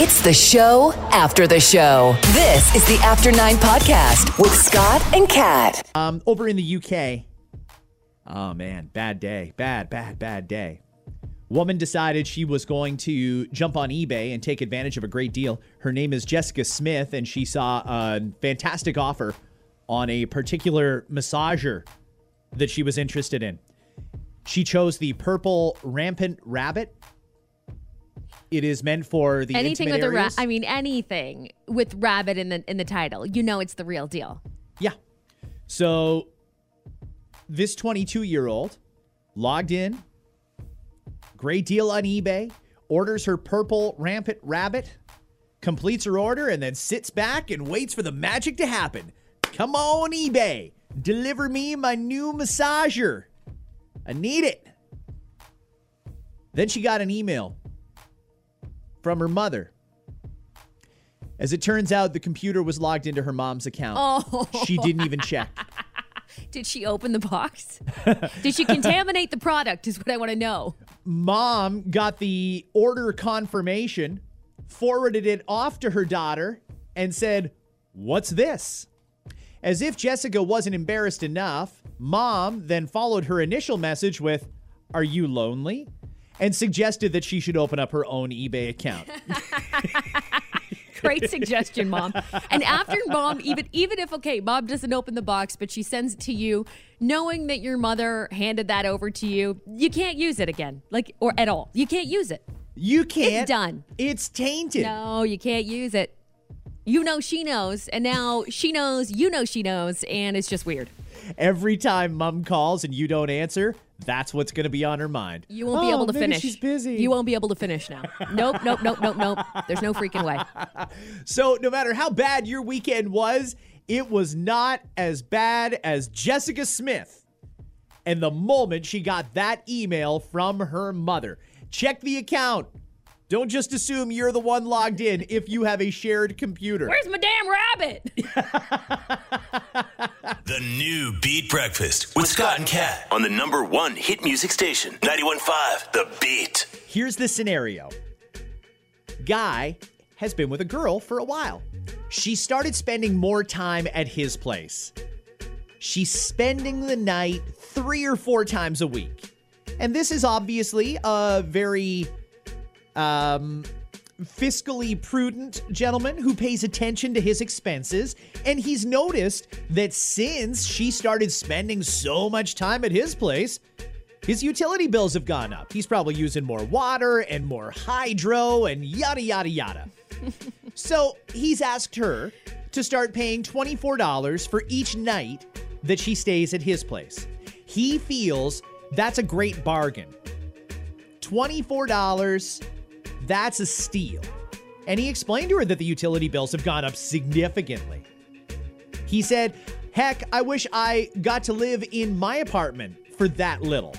It's the show after the show. This is the After Nine Podcast with Scott and Kat. Um, over in the UK, oh man, bad day, bad, bad, bad day. Woman decided she was going to jump on eBay and take advantage of a great deal. Her name is Jessica Smith, and she saw a fantastic offer on a particular massager that she was interested in. She chose the purple rampant rabbit. It is meant for the anything with a ra- I mean anything with rabbit in the in the title. You know it's the real deal. Yeah. So this 22 year old logged in, great deal on eBay, orders her purple rampant rabbit, completes her order, and then sits back and waits for the magic to happen. Come on, eBay. Deliver me my new massager. I need it. Then she got an email from her mother. As it turns out, the computer was logged into her mom's account. Oh. She didn't even check. Did she open the box? Did she contaminate the product? Is what I want to know. Mom got the order confirmation, forwarded it off to her daughter, and said, What's this? As if Jessica wasn't embarrassed enough, mom then followed her initial message with, Are you lonely? And suggested that she should open up her own eBay account. Great suggestion, mom. And after mom, even even if okay, mom doesn't open the box, but she sends it to you, knowing that your mother handed that over to you, you can't use it again, like or at all. You can't use it. You can't. It's done. It's tainted. No, you can't use it. You know she knows, and now she knows. You know she knows, and it's just weird. Every time mom calls and you don't answer, that's what's going to be on her mind. You won't be able oh, to Oh, maybe finish. She's busy. You won't be able to finish now. Nope, nope, nope, nope, nope. There's no freaking way. So, no matter how bad your weekend was, it was not as bad as Jessica Smith. And the moment she got that email from her mother, check the account. Don't just assume you're the one logged in if you have a shared computer. Where's my damn rabbit? The new Beat Breakfast with Scott and Kat on the number one hit music station, 91.5 The Beat. Here's the scenario Guy has been with a girl for a while. She started spending more time at his place. She's spending the night three or four times a week. And this is obviously a very um, fiscally prudent gentleman who pays attention to his expenses. And he's noticed that since she started spending so much time at his place, his utility bills have gone up. He's probably using more water and more hydro and yada, yada, yada. so he's asked her to start paying $24 for each night that she stays at his place. He feels that's a great bargain. $24, that's a steal. And he explained to her that the utility bills have gone up significantly. He said, Heck, I wish I got to live in my apartment for that little.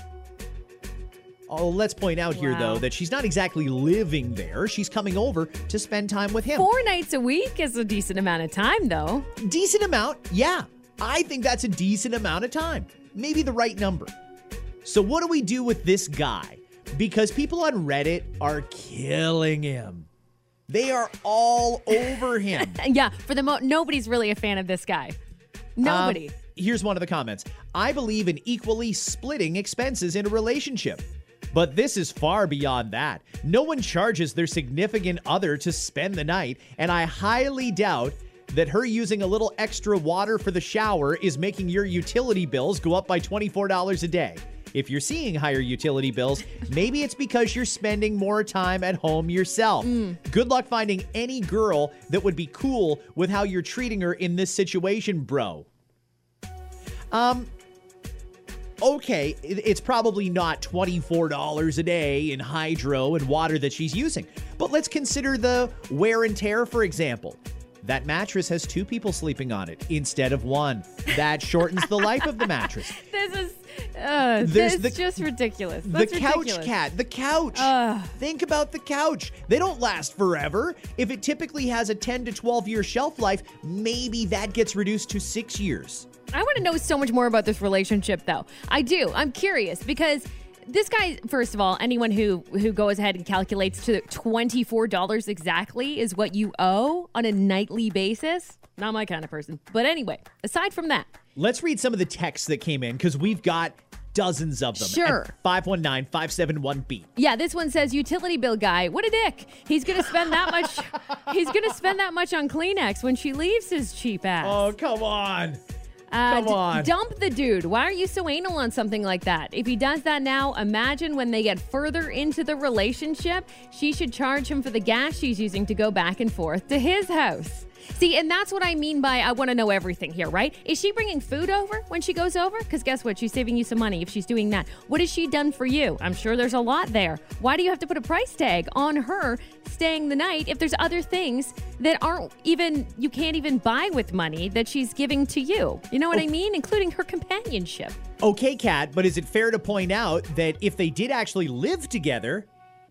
Oh, let's point out here, Wow. though, that she's not exactly living there. She's coming over to spend time with him. Four nights a week is a decent amount of time, though. Decent amount, yeah. I think that's a decent amount of time. Maybe the right number. So, what do we do with this guy? Because people on Reddit are killing him. They are all over him. Yeah, for the most, nobody's really a fan of this guy. Nobody. Um, here's one of the comments I believe in equally splitting expenses in a relationship. But this is far beyond that. No one charges their significant other to spend the night, and I highly doubt that her using a little extra water for the shower is making your utility bills go up by $24 a day. If you're seeing higher utility bills, maybe it's because you're spending more time at home yourself. Good luck finding any girl that would be cool with how you're treating her in this situation, bro. Um, okay, it's probably not $24 a day in hydro and water that she's using, But let's consider the wear and tear, for example. That mattress has two people sleeping on it instead of one. That shortens the life of the mattress. This is uh, There's this the- is just ridiculous. The couch ridiculous. Kat, the couch. Think about the couch. They don't last forever. If it typically has a 10 to 12 year shelf life, maybe that gets reduced to six years. I want to know so much more about this relationship, though. I do. I'm curious because this guy, first of all, anyone who who goes ahead and calculates to twenty four dollars exactly is what you owe on a nightly basis. Not my kind of person. But anyway, aside from that, Let's read some of the texts that came in because we've got dozens of them. Sure. 519 571 beat. yeah, this one says utility bill guy. What a dick! He's gonna spend that much. he's gonna spend that much on Kleenex when she leaves his cheap ass. Oh, come on. Uh, Come on. dump the dude. Why are you so anal on something like that? If he does that now, imagine when they get further into the relationship, she should charge him for the gas she's using to go back and forth to his house. See, and that's what I mean by I want to know everything here, right? Is she bringing food over when she goes over? Because guess what? She's saving you some money if she's doing that. What has she done for you? I'm sure there's a lot there. Why do you have to put a price tag on her staying the night if there's other things that aren't even, you can't even buy with money that she's giving to you? You know what I oh. mean? Including her companionship. Okay, Kat, but is it fair to point out that if they did actually live together,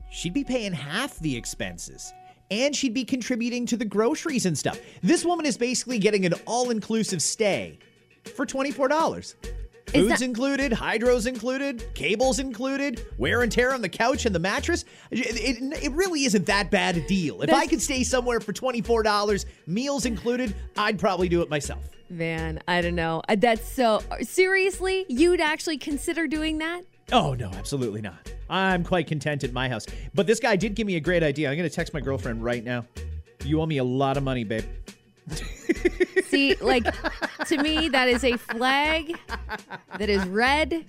she'd be paying half the expenses? And she'd be contributing to the groceries and stuff. This woman is basically getting an all inclusive stay for $24. Food's that- included, hydro's included, cables included, wear and tear on the couch and the mattress. It, it, it really isn't that bad a deal. If I could stay somewhere for $24, meals included, I'd probably do it myself. Man, I don't know. That's so. Seriously? You'd actually consider doing that? Oh, no, absolutely not. I'm quite content at my house. But this guy did give me a great idea. I'm going to text my girlfriend right now. You owe me a lot of money, babe. See, like, to me, that is a flag that is red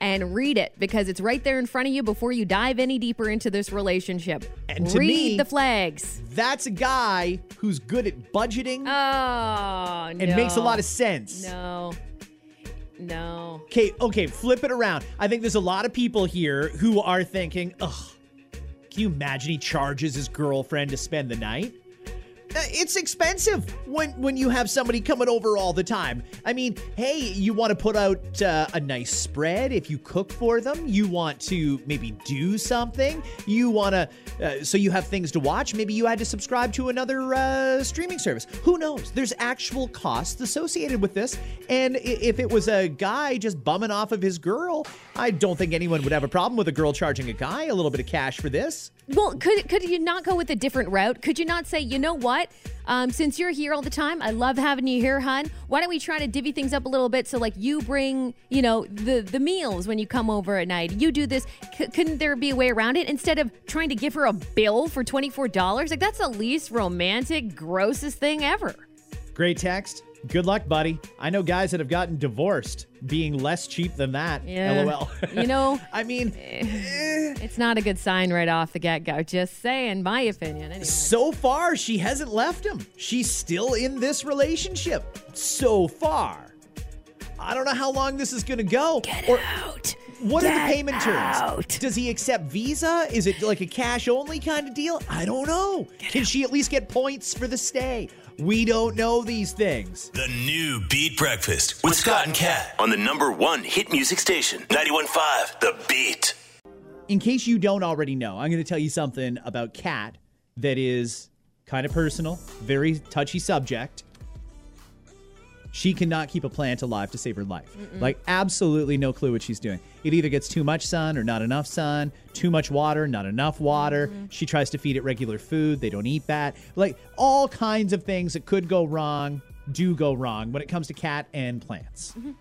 and read it because it's right there in front of you before you dive any deeper into this relationship. And to read me- the flags. That's a guy who's good at budgeting Oh, no. and makes a lot of sense. No. No. Okay, okay, flip it around. I think there's a lot of people here who are thinking, ugh, can you imagine he charges his girlfriend to spend the night? Uh, It's expensive when when you have somebody coming over all the time. I mean, hey, you want to put out uh, a nice spread if you cook for them. You want to maybe do something. You want to, uh, so you have things to watch. Maybe you had to subscribe to another uh, streaming service. Who knows? There's actual costs associated with this. And if it was a guy just bumming off of his girl, I don't think anyone would have a problem with a girl charging a guy a little bit of cash for this. Well, could could you not go with a different route? Could you not say, you know what? Um, since you're here all the time, I love having you here, hun. Why don't we try to divvy things up a little bit? So, like, you bring, you know, the the meals when you come over at night. You do this. C- couldn't there be a way around it instead of trying to give her a bill for twenty four dollars? Like, that's the least romantic, grossest thing ever. Great text. Good luck, buddy. I know guys that have gotten divorced being less cheap than that. Yeah. LOL. You know, I mean, eh, it's not a good sign right off the get go. Just saying, my opinion. Anyway. so far she hasn't left him. She's still in this relationship. So far. I don't know how long this is going to go. Get Or out. what are the payment terms? Does he accept Visa? Is it like a cash only kind of deal? I don't know. Can she at least get points for the stay? We don't know these things. The new Beat Breakfast with Scott and Kat on the number one hit music station, 91.5 The Beat. in case you don't already know, I'm going to tell you something about Kat that is kind of personal, very touchy subject. She cannot keep a plant alive to save her life. Like, absolutely no clue what she's doing. It either gets too much sun or not enough sun, too much water, not enough water. Mm-hmm. She tries to feed it regular food. They don't eat that. Like, all kinds of things that could go wrong do go wrong when it comes to Kat and plants. Mm-hmm.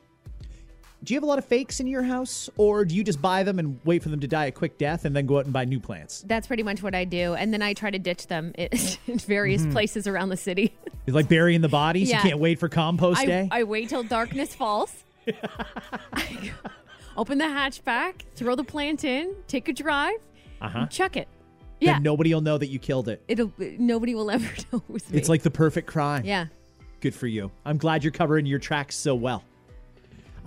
Do you have a lot of fakes in your house, or do you just buy them and wait for them to die a quick death and then go out and buy new plants? That's pretty much what I do. And then I try to ditch them in in various places around the city. It's like burying the bodies. Yeah. You can't wait for compost I, day. I wait till darkness falls. I open the hatchback, throw the plant in, take a drive, Uh-huh. chuck it. Then Yeah. nobody will know that you killed it. It'll nobody will ever know it. It's like the perfect crime. Yeah. Good for you. I'm glad you're covering your tracks so well.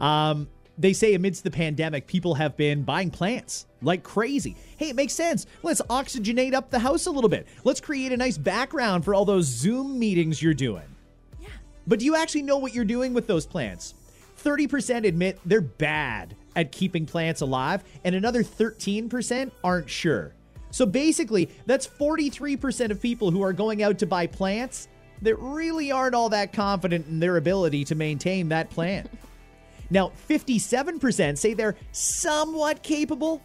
Um, they say amidst the pandemic, people have been buying plants like crazy. Hey, it makes sense. Let's oxygenate up the house a little bit. Let's create a nice background for all those Zoom meetings you're doing. Yeah. But do you actually know what you're doing with those plants? 30% admit they're bad at keeping plants alive, and another 13% aren't sure. So basically, that's 43% of people who are going out to buy plants that really aren't all that confident in their ability to maintain that plant. now, 57% say they're somewhat capable,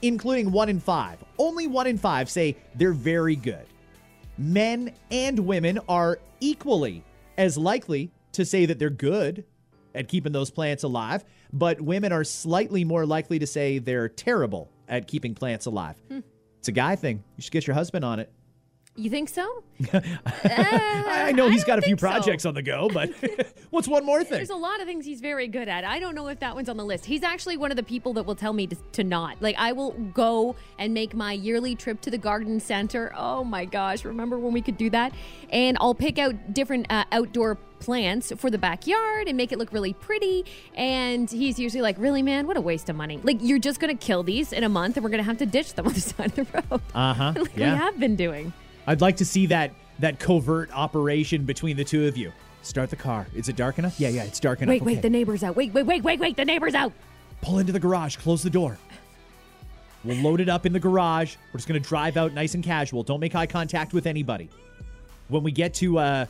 including one in five. Only one in five say they're very good. Men and women are equally as likely to say that they're good at keeping those plants alive, but women are slightly more likely to say they're terrible at keeping plants alive. Hmm. It's a guy thing. You should get your husband on it. You think so? I know he's got a few projects so. on the go, but what's one more thing? There's a lot of things he's very good at. I don't know if that one's on the list. He's actually one of the people that will tell me to, to not. Like, I will go and make my yearly trip to the garden center. Oh my gosh, remember when we could do that? And I'll pick out different uh, outdoor plants for the backyard and make it look really pretty. And he's usually like, Really, man, what a waste of money. Like, you're just going to kill these in a month and we're going to have to ditch them on the side of the road. Uh huh. like yeah. we have been doing. I'd like to see that that covert operation between the two of you. Start the car. Is it dark enough? Yeah, yeah, it's dark enough. Wait, wait, okay. the neighbor's out. Wait, wait, wait, wait, wait, the neighbor's out. Pull into the garage. Close the door. We'll load it up in the garage. We're just going to drive out nice and casual. Don't make eye contact with anybody. When we get to uh,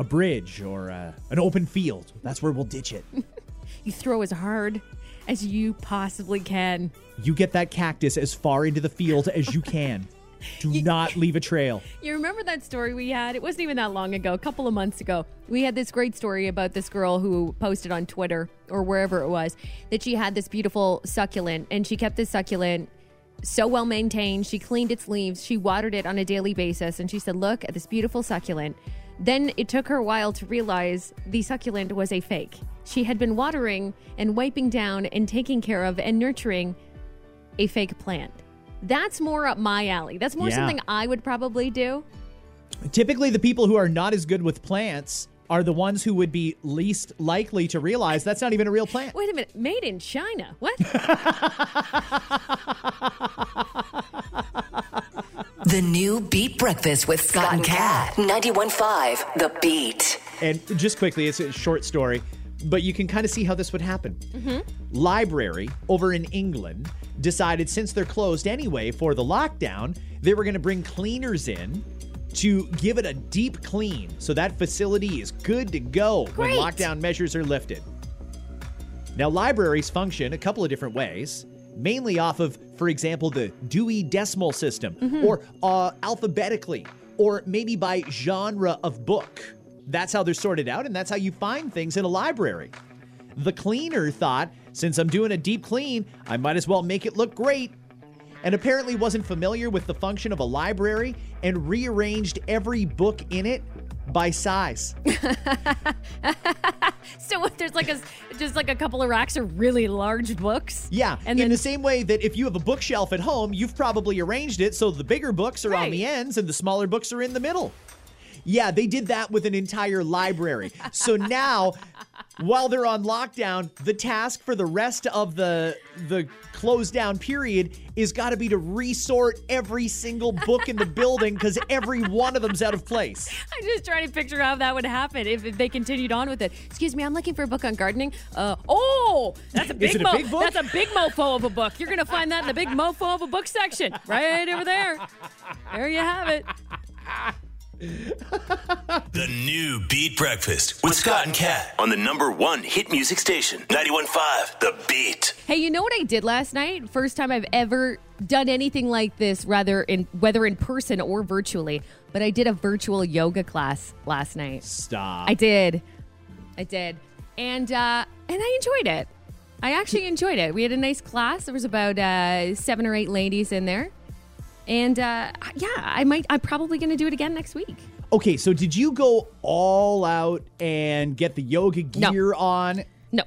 a bridge or uh, an open field. That's where we'll ditch it. you throw as hard as you possibly can. You get that cactus as far into the field as you can. Do you, not leave a trail. You remember that story we had? It wasn't even that long ago, a couple of months ago. We had this great story about this girl who posted on Twitter or wherever it was that she had this beautiful succulent and she kept this succulent so well maintained. She cleaned its leaves, she watered it on a daily basis, and she said, Look at this beautiful succulent. Then it took her a while to realize the succulent was a fake. She had been watering and wiping down and taking care of and nurturing a fake plant. That's more up my alley. That's more yeah. something I would probably do. Typically, the people who are not as good with plants are the ones who would be least likely to realize that's not even a real plant. Wait a minute, made in China. What? The new Beat Breakfast with Scott and Kat. 91.5 The Beat. And just quickly, it's a short story, but you can kind of see how this would happen. Mm-hmm. Library over in England decided since they're closed anyway for the lockdown, they were going to bring cleaners in to give it a deep clean so that facility is good to go Great. when lockdown measures are lifted. Now, libraries function a couple of different ways mainly off of, for example, the Dewey Decimal System, mm-hmm. or uh, alphabetically, or maybe by genre of book. That's how they're sorted out, and that's how you find things in a library. The cleaner thought, since I'm doing a deep clean, I might as well make it look great. And apparently wasn't familiar with the function of a library and rearranged every book in it by size. so if there's like a just like a couple of racks of really large books. Yeah, and in then, the same way that if you have a bookshelf at home, you've probably arranged it so the bigger books are right. on the ends and the smaller books are in the middle. Yeah, they did that with an entire library. So now, while they're on lockdown, the task for the rest of the the closed down period is got to be to resort every single book in the building because every one of them's out of place. I'm just trying to picture how that would happen if, if they continued on with it. Excuse me, I'm looking for a book on gardening. Uh, oh, that's a big, mo- a big book. That's a big mofo of a book. You're gonna find that in the big mofo of a book section, right over there. There you have it. The new Beat Breakfast with Scott and Kat on the number one hit music station, 91.5 The Beat. Hey, you know what I did last night? First time I've ever done anything like this, rather in whether in person or virtually. But I did a virtual yoga class last night. Stop. I did. I did. And uh and I enjoyed it. I actually enjoyed it. We had a nice class. There was about uh, seven or eight ladies in there. And uh, yeah, I might. I'm probably going to do it again next week. Okay, so did you go all out and get the yoga gear no. on? No,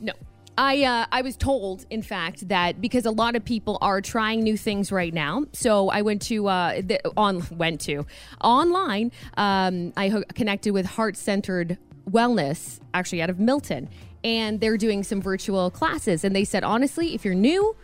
no. I uh, I was told, in fact, that because a lot of people are trying new things right now, so I went to uh, the, on went to online. Um, I ho- connected with Heart Centered Wellness, actually out of Milton, and they're doing some virtual classes. And they said, honestly, if you're new,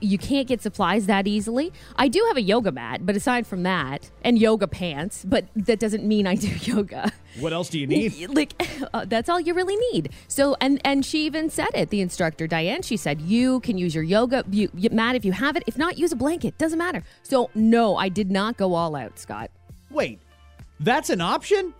you can't get supplies that easily. I do have a yoga mat, but aside from that, and yoga pants, but that doesn't mean I do yoga. What else do you need? like uh, that's all you really need. So and and she even said it. The instructor Diane, she said you can use your yoga you, you, mat if you have it. If not, use a blanket. Doesn't matter. So no, I did not go all out, Scott. Wait, that's an option?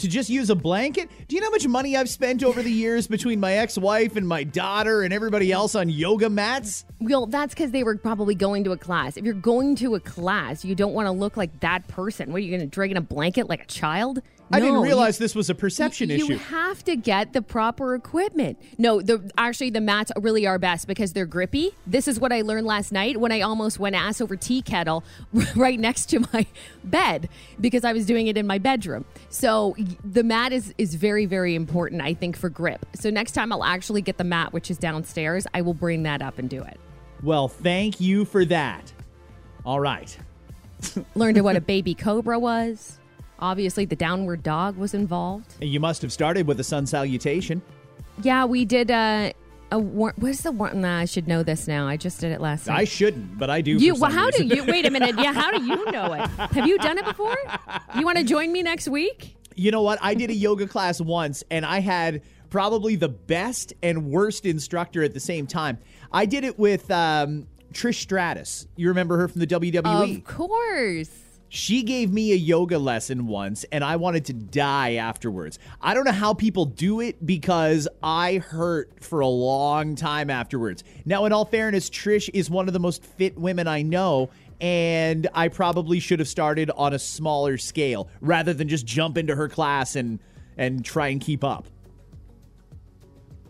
To just use a blanket? Do you know how much money I've spent over the years between my ex wife and my daughter and everybody else on yoga mats? Well, that's because they were probably going to a class. If you're going to a class, you don't want to look like that person. What are you going to drag in a blanket like a child? I didn't realize you- this was a perception you issue. You have to get the proper equipment. No, the actually the mats really are best because they're grippy. This is what I learned last night when I almost went ass over tea kettle right next to my bed because I was doing it in my bedroom. So the mat is is very very important I think for grip. So next time I'll actually get the mat which is downstairs. I will bring that up and do it. well, thank you for that. All right. Learned what a baby cobra was. Obviously the downward dog was involved. You must have started with a sun salutation. Yeah, we did uh, a war- what's the one? Nah, I should know this now. I just did it last night. I shouldn't, but I do. You well, how do you wait a minute? Yeah, how do you know it? Have you done it before? You want to join me next week? You know what? I did a yoga class once and I had probably the best and worst instructor at the same time. I did it with um, Trish Stratus. You remember her from the WWE? Of course. She gave me a yoga lesson once and I wanted to die afterwards. I don't know how people do it because I hurt for a long time afterwards. Now, in all fairness, Trish is one of the most fit women I know. And I probably should have started on a smaller scale rather than just jump into her class and and try and keep up.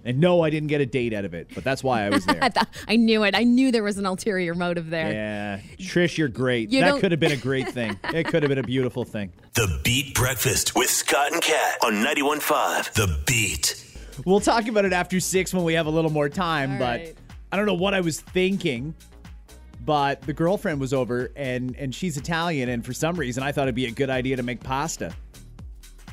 And no, I didn't get a date out of it, but that's why I was there. I, thought, I knew it. I knew there was an ulterior motive there. yeah, Trish, you're great. You that could have been a great thing. It could have been a beautiful thing. The Beat Breakfast with Scott and Kat on 91.5 The Beat. We'll talk about it after six when we have a little more time. All but right. I don't know what I was thinking. But the girlfriend was over, and and she's Italian, and for some reason I thought it'd be a good idea to make pasta.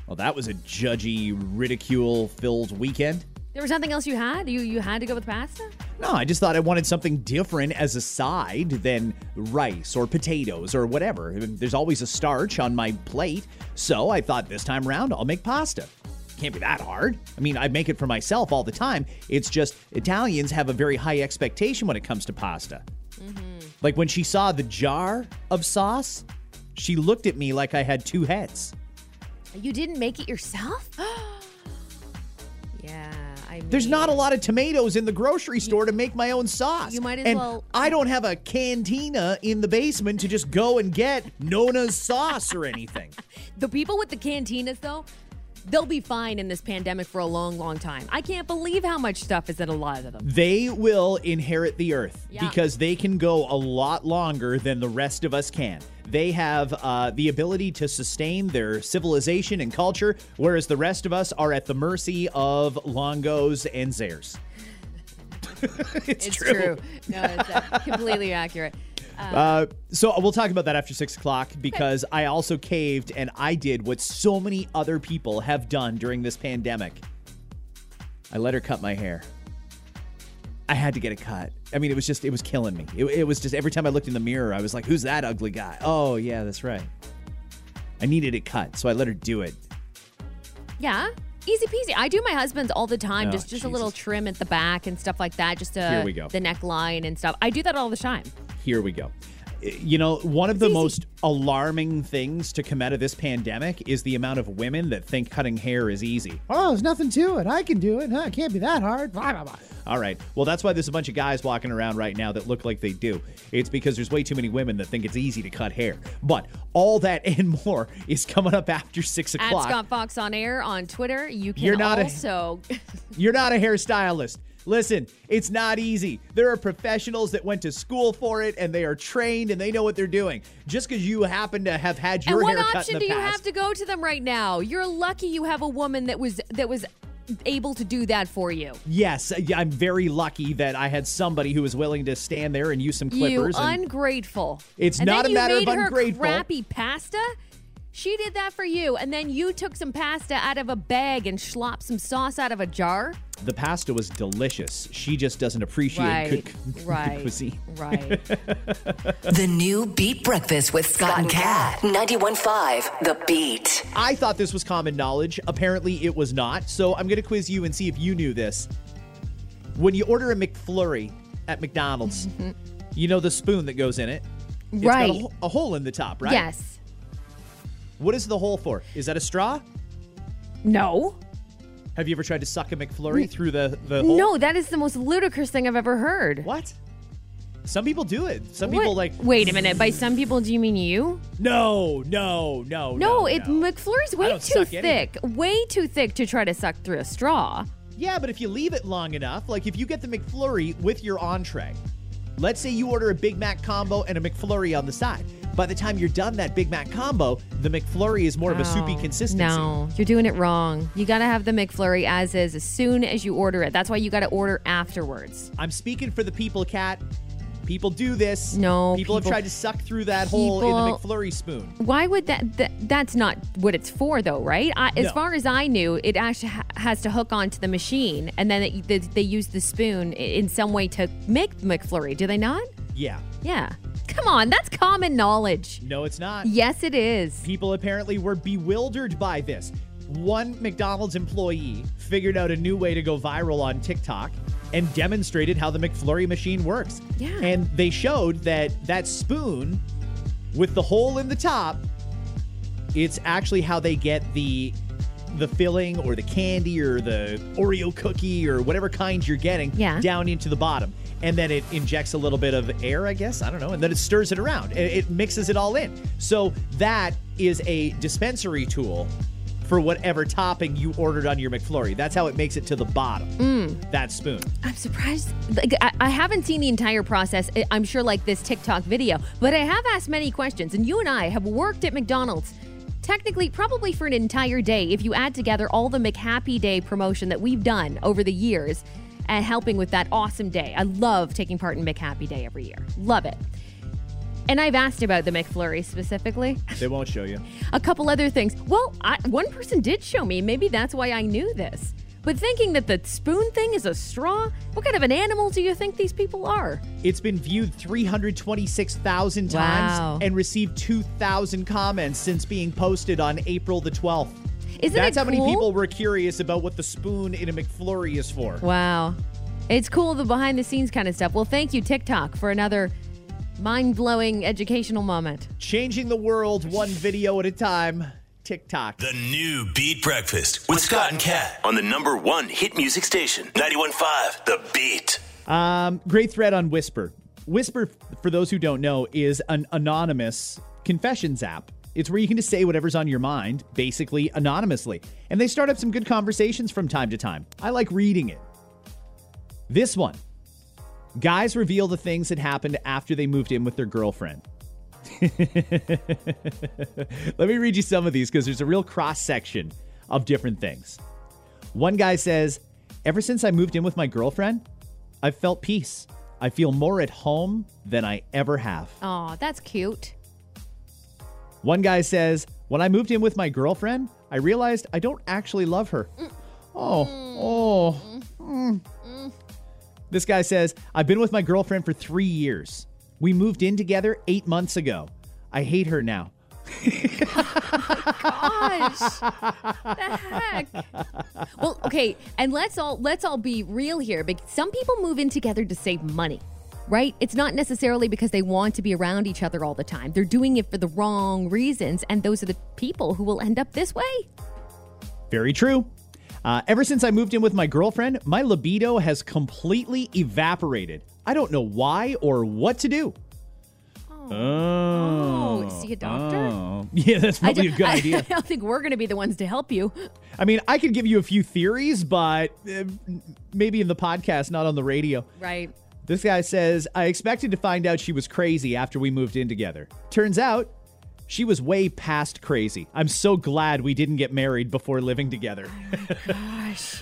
Well, that was a judgy, ridicule-filled weekend. There was nothing else you had. You you had to go with pasta. No, I just thought I wanted something different as a side than rice or potatoes or whatever. There's always a starch on my plate, so I thought this time around I'll make pasta. Can't be that hard. I mean, I make it for myself all the time. It's just Italians have a very high expectation when it comes to pasta. Mm-hmm. Like when she saw the jar of sauce, she looked at me like I had two heads. You didn't make it yourself. I. There's not a lot of tomatoes in the grocery store to make my own sauce. You might as and well- I don't have a cantina in the basement to just go and get Nona's sauce or anything. The people with the cantinas, though, they'll be fine in this pandemic for a long, long time. I can't believe how much stuff is in a lot of them. They will inherit the earth Yeah. because they can go a lot longer than the rest of us can. They have uh, the ability to sustain their civilization and culture, whereas the rest of us are at the mercy of Longo's and Zehrs. it's, It's true. No, it's uh, completely accurate. Uh, so we'll talk about that after six o'clock because I also caved and I did what so many other people have done during this pandemic. I let her cut my hair. I had to get it cut. I mean, it was just, it was killing me. It, it was just every time I looked in the mirror, I was like, who's that ugly guy? Oh, yeah, that's right. I needed it cut, so I let her do it. Yeah. Easy peasy. I do my husband's all the time. Oh, just just a little Jesus. trim at the back and stuff like that. Just to Here we go. the neckline and stuff. I do that all the time. Here we go. Eh, you know, one of the easy. most alarming things to come out of this pandemic is the amount of women that think cutting hair is easy. Oh, there's nothing to it. I can do it. Huh, it can't be that hard. Blah, blah, blah. All right. Well, that's why there's a bunch of guys walking around right now that look like they do. It's because there's way too many women that think it's easy to cut hair. But all that and more is coming up after six At o'clock. Scott Fox on air on Twitter. You can You're not a- You're not a hairstylist. Listen, it's not easy. There are professionals that went to school for it and they are trained and they know what they're doing. Just because you happen to have had your And what hair cut option do you past. have to go to them right now? You're lucky you have a woman that was that was able to do that for you. Yes, I'm very lucky that I had somebody who was willing to stand there and use some You clippers. and ungrateful. It's and not a matter you of ungrateful. Crappy pasta. She did that for you, and then you took some pasta out of a bag and slopped some sauce out of a jar. The pasta was delicious. She just doesn't appreciate Right, good, good right, cuisine. right. The new Beat Breakfast with Scott and Kat. 91.5 The Beat. I thought this was common knowledge. Apparently, it was not. So I'm going to quiz you and see if you knew this. When you order a McFlurry at McDonald's, mm-hmm. you know the spoon that goes in it. It's got a Right. a hole in the top, right? Yes. What is the hole for? Is that a straw? No. Have you ever tried to suck a McFlurry through the, the hole? No, that is the most ludicrous thing I've ever heard. What? Some people do it. Some people like. Wait a minute. By some people, do you mean you? No, no, no, No, no. it no. McFlurry's way too suck anything. thick. Way too thick to try to suck through a straw. Yeah, but if you leave it long enough, like if you get the McFlurry with your entree, let's say you order a Big Mac combo and a McFlurry on the side. By the time you're done that Big Mac combo, the McFlurry is more of a soupy consistency. No, you're doing it wrong. You got to have the McFlurry as is as soon as you order it. That's why you got to order afterwards. I'm speaking for the people, Kat. People do this. No, People, have tried to suck through that hole in the McFlurry spoon. Why would that, that? That's not what it's for, though, right? I, as No. far as I knew, it actually ha- has to hook onto the machine, and then it, they, they use the spoon in some way to make the McFlurry. Do they not? Yeah. Yeah. Come on, that's common knowledge. No, it's not. Yes, it is. People apparently were bewildered by this. One McDonald's employee figured out a new way to go viral on TikTok and demonstrated how the McFlurry machine works. Yeah. And they showed that that spoon with the hole in the top, it's actually how they get the the filling or the candy or the Oreo cookie or whatever kind you're getting Yeah. down into the bottom. And then it injects a little bit of air, I guess. I don't know. And then it stirs it around. It, mixes it all in. So that is a dispensary tool for whatever topping you ordered on your McFlurry. That's how it makes it to the bottom. Mm. That spoon. I'm surprised. Like, I, I haven't seen the entire process. I'm sure, like this TikTok video, but I have asked many questions. And you and I have worked at McDonald's, technically, probably for an entire day. If you add together all the McHappy Day promotion that we've done over the years and helping with that awesome day, I love taking part in McHappy Day every year. Love it. And I've asked about the McFlurry specifically. They won't show you. a couple other things. Well, I, one person did show me. Maybe that's why I knew this. But thinking that the spoon thing is a straw, what kind of an animal do you think these people are? It's been viewed 326,000 Wow. times and received 2,000 comments since being posted on April the 12th. Isn't That's it how many people were curious about what the spoon in a McFlurry is for. Wow. It's cool, the behind the scenes kind of stuff. Well, thank you, TikTok, for another mind blowing educational moment. Changing the world one video at a time. TikTok. The new Beat Breakfast with Scott and Kat on the number one hit music station, 91.5 The Beat. Um, great thread on Whisper. Whisper, for those who don't know, is an anonymous confessions app. It's where you can just say whatever's on your mind, basically anonymously. And they start up some good conversations from time to time. I like reading it. This one guys reveal the things that happened after they moved in with their girlfriend. Let me read you some of these because there's a real cross section of different things. One guy says, Ever since I moved in with my girlfriend, I've felt peace. I feel more at home than I ever have. Oh, that's cute. One guy says, When I moved in with my girlfriend, I realized I don't actually love her. Mm. Oh, mm. oh. Mm. mm. This guy says, I've been with my girlfriend for three years. We moved in together eight months ago. I hate her now. Gosh. the heck? Well, okay, and let's all let's all be real here. Because some people move in together to save money. Right? It's not necessarily because they want to be around each other all the time. They're doing it for the wrong reasons, and those are the people who will end up this way. Very true. Uh, ever since I moved in with my girlfriend, my libido has completely evaporated. I don't know why or what to do. Oh. Oh, see a doctor? Oh. Yeah, that's probably a good I- idea. I don't think we're going to be the ones to help you. I mean, I could give you a few theories, but uh, maybe in the podcast, not on the radio. Right. This guy says, I expected to find out she was crazy after we moved in together. Turns out, she was way past crazy. I'm so glad we didn't get married before living together. gosh.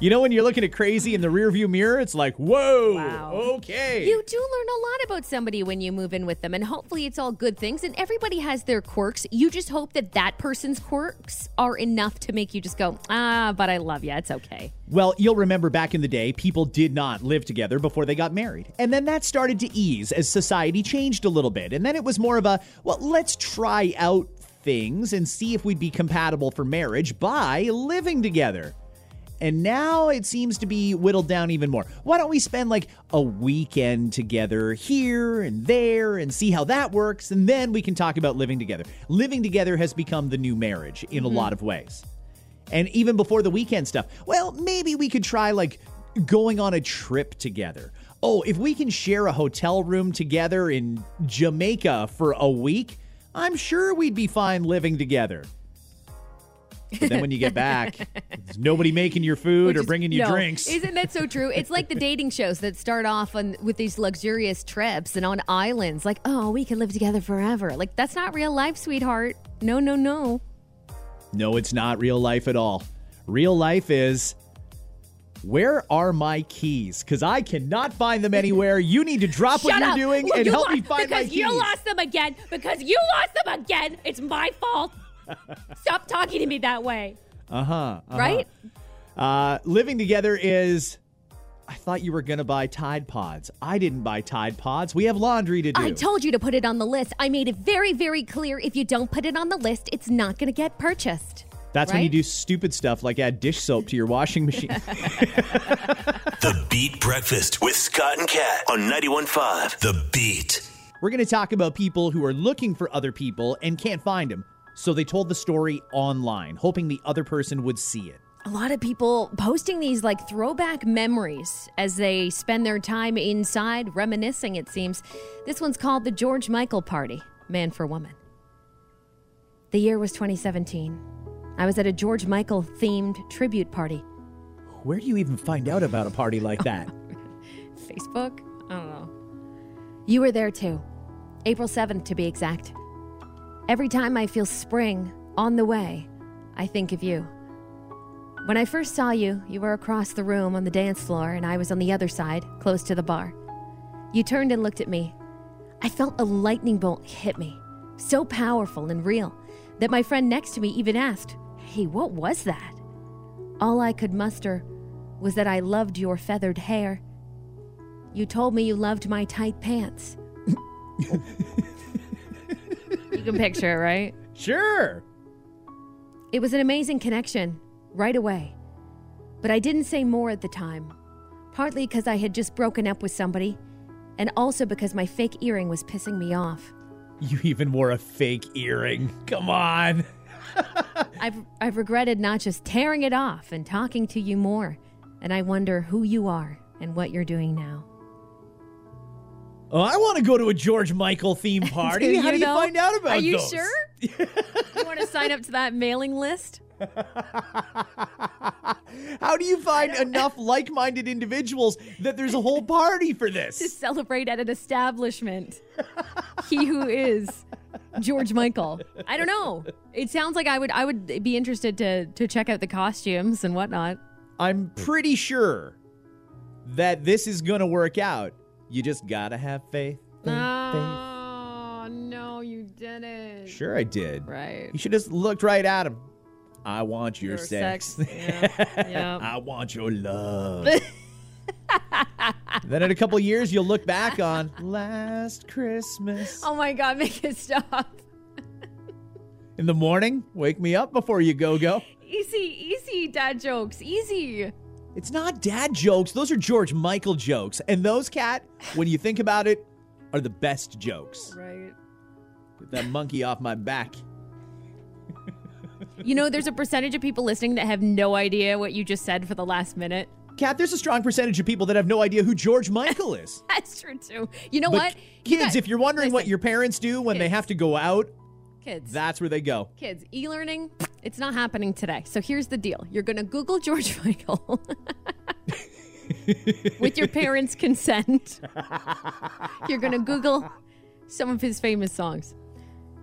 You know, when you're looking at crazy in the rearview mirror, it's like, whoa, Wow. okay. You do learn a lot about somebody when you move in with them, and hopefully it's all good things. And everybody has their quirks. You just hope that that person's quirks are enough to make you just go, ah, but I love you. It's okay. Well, you'll remember back in the day, people did not live together before they got married. And then that started to ease as society changed a little bit. And then it was more of a, well, let's try out things and see if we'd be compatible for marriage by living together. And now it seems to be whittled down even more. Why don't we spend like a weekend together here and there and see how that works? And then we can talk about living together. Living together has become the new marriage in a mm-hmm. lot of ways. And even before the weekend stuff, well, maybe we could try like going on a trip together. Oh, if we can share a hotel room together in Jamaica for a week, I'm sure we'd be fine living together. But then when you get back, there's nobody making your food or bringing you no, drinks. Isn't that so true? It's like the dating shows that start off on with these luxurious trips and on islands. Like, oh, we can live together forever. Like that's not real life, sweetheart. No, no, no. No, it's not real life at all. Real life is where are my keys? Because I cannot find them anywhere. You need to drop what Shut you're up. doing and you help me find my keys. because you lost them again. Because you lost them again. It's my fault. Stop talking to me that way. Uh-huh, uh-huh. Right? Uh, living together is. I thought you were going to buy Tide Pods. I didn't buy Tide Pods. We have laundry to do. I told you to put it on the list. I made it very, very clear. If you don't put it on the list, it's not going to get purchased. That's when you do stupid stuff like add dish soap to your washing machine. The Beat Breakfast with Scott and Kat on 91.5 The Beat. We're going to talk about people who are looking for other people and can't find them. So they told the story online, hoping the other person would see it. a lot of people posting these like throwback memories as they spend their time inside reminiscing it seems this one's called the george michael party man for woman the year was 2017 i was at a george michael themed tribute party Where do you even find out about a party like that? facebook i don't know you were there too april 7th to be exact every time i feel spring on the way i think of you When I first saw you, you were across the room on the dance floor, and I was on the other side, close to the bar. You turned and looked at me. I felt a lightning bolt hit me, so powerful and real that my friend next to me even asked, Hey, what was that? All I could muster was that I loved your feathered hair. You told me you loved my tight pants. you can picture it, right? Sure. It was an amazing connection right away. But I didn't say more at the time, partly because I had just broken up with somebody, and also because my fake earring was pissing me off. You even wore a fake earring. Come on. I've, I've regretted not just tearing it off and talking to you more, and I wonder who you are and what you're doing now. Oh, I want to go to a George Michael theme party. How do you know? find out about Are you those? sure? you want to sign up to that mailing list? How do you find enough like-minded individuals that there's a whole party for this? to celebrate at an establishment. he who is George Michael. I don't know. It sounds like I would I would be interested to to check out the costumes and whatnot. I'm pretty sure that this is going to work out. You just got to have faith. faith, Oh no, you didn't. Sure I did. Right. You should just looked right at him. I want your, Your sex. Yeah. yeah. I want your love. then in a couple years, you'll look back on last Christmas. Oh my god, make it stop. In the morning, wake me up before you go go. Easy, easy dad jokes. Easy. It's not dad jokes. Those are George Michael jokes. And those, Kat, when you think about it, are the best jokes. Right. Get that monkey off my back. You know, there's a percentage of people listening that have no idea what you just said for the last minute. Kat, there's a strong percentage of people that have no idea who George Michael is. That's true too. You know but what? You kids, got- if you're wondering what your parents do when they have to go out, kids, that's where they go. kids, e-learning, it's not happening today. So here's the deal: you're gonna Google George Michael with your parents' consent. you're gonna Google some of his famous songs.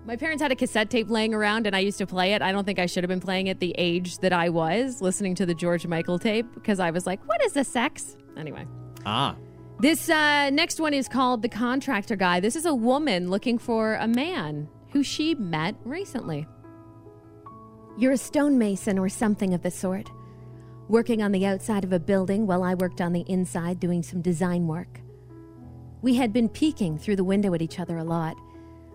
My parents had a cassette tape laying around and I used to play it. I don't think I should have been playing it the age that I was listening to the George Michael tape because I was like, what is the sex? Anyway. Ah. This uh, next one is called The Contractor Guy. This is a woman looking for a man who she met recently. You're a stonemason or something of the sort, working on the outside of a building while I worked on the inside doing some design work. We had been peeking through the window at each other a lot,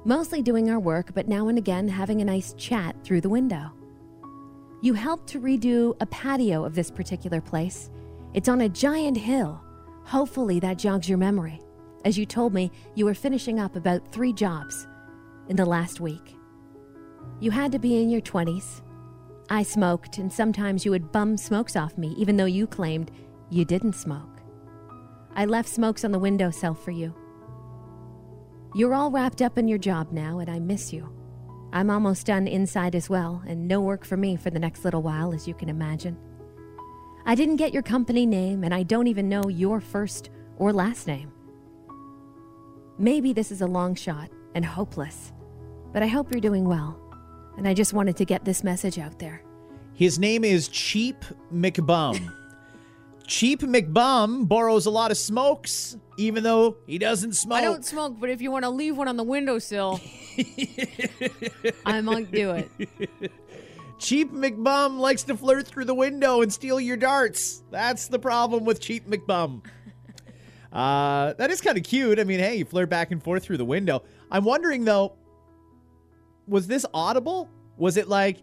mostly doing our work, but now and again having a nice chat through the window. You helped to redo a patio of this particular place. It's on a giant hill. Hopefully, that jogs your memory, as you told me you were finishing up about three jobs in the last week. You had to be in your 20s. I smoked, and sometimes you would bum smokes off me, even though you claimed you didn't smoke. I left smokes on the windowsill for you. You're all wrapped up in your job now, and I miss you. I'm almost done inside as well, and no work for me for the next little while, as you can imagine. I didn't get your company name, and I don't even know your first or last name. Maybe this is a long shot and hopeless, but I hope you're doing well, and I just wanted to get this message out there. His name is Cheap McBum. Cheap McBum borrows a lot of smokes, even though he doesn't smoke. I don't smoke, but if you want to leave one on the windowsill, I might do it. Cheap McBum likes to flirt through the window and steal your darts. That's the problem with Cheap McBum. Uh, that is kind of cute. I mean, hey, you flirt back and forth through the window. I'm wondering though, was this audible? Was it like,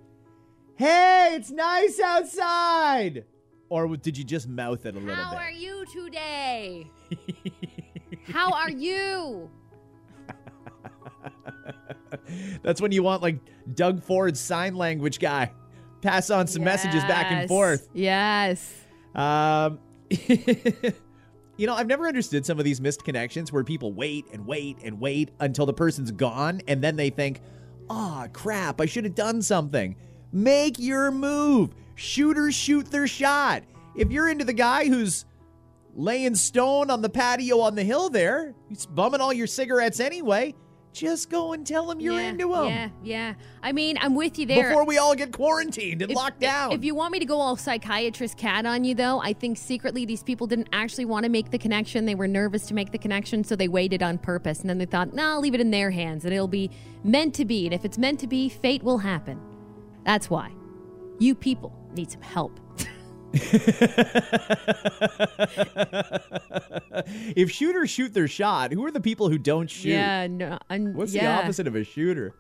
"Hey, it's nice outside," or did you just mouth it a little How bit? How are you today? How are you? That's when you want like Doug Ford's sign language guy. Pass on some messages back and forth. Yes. Um, you know, I've never understood some of these missed connections where people wait and wait and wait until the person's gone and then they think, oh, crap, I should have done something. Make your move. Shooters shoot their shot. If you're into the guy who's laying stone on the patio on the hill there, he's bumming all your cigarettes anyway, just go and tell him you're yeah, into him Yeah, yeah. I mean, I'm with you there. before we all get quarantined and If- locked down. If you want me to go all psychiatrist Kat on you, though, I think secretly these people didn't actually want to make the connection. They were nervous to make the connection, so they waited on purpose. And then they thought, nah, I'll leave it in their hands and it'll be meant to be. And if it's meant to be, fate will happen. That's why. You people need some help. if shooters shoot their shot, who are the people who don't shoot? Yeah, no. un- What's yeah. the opposite of a shooter?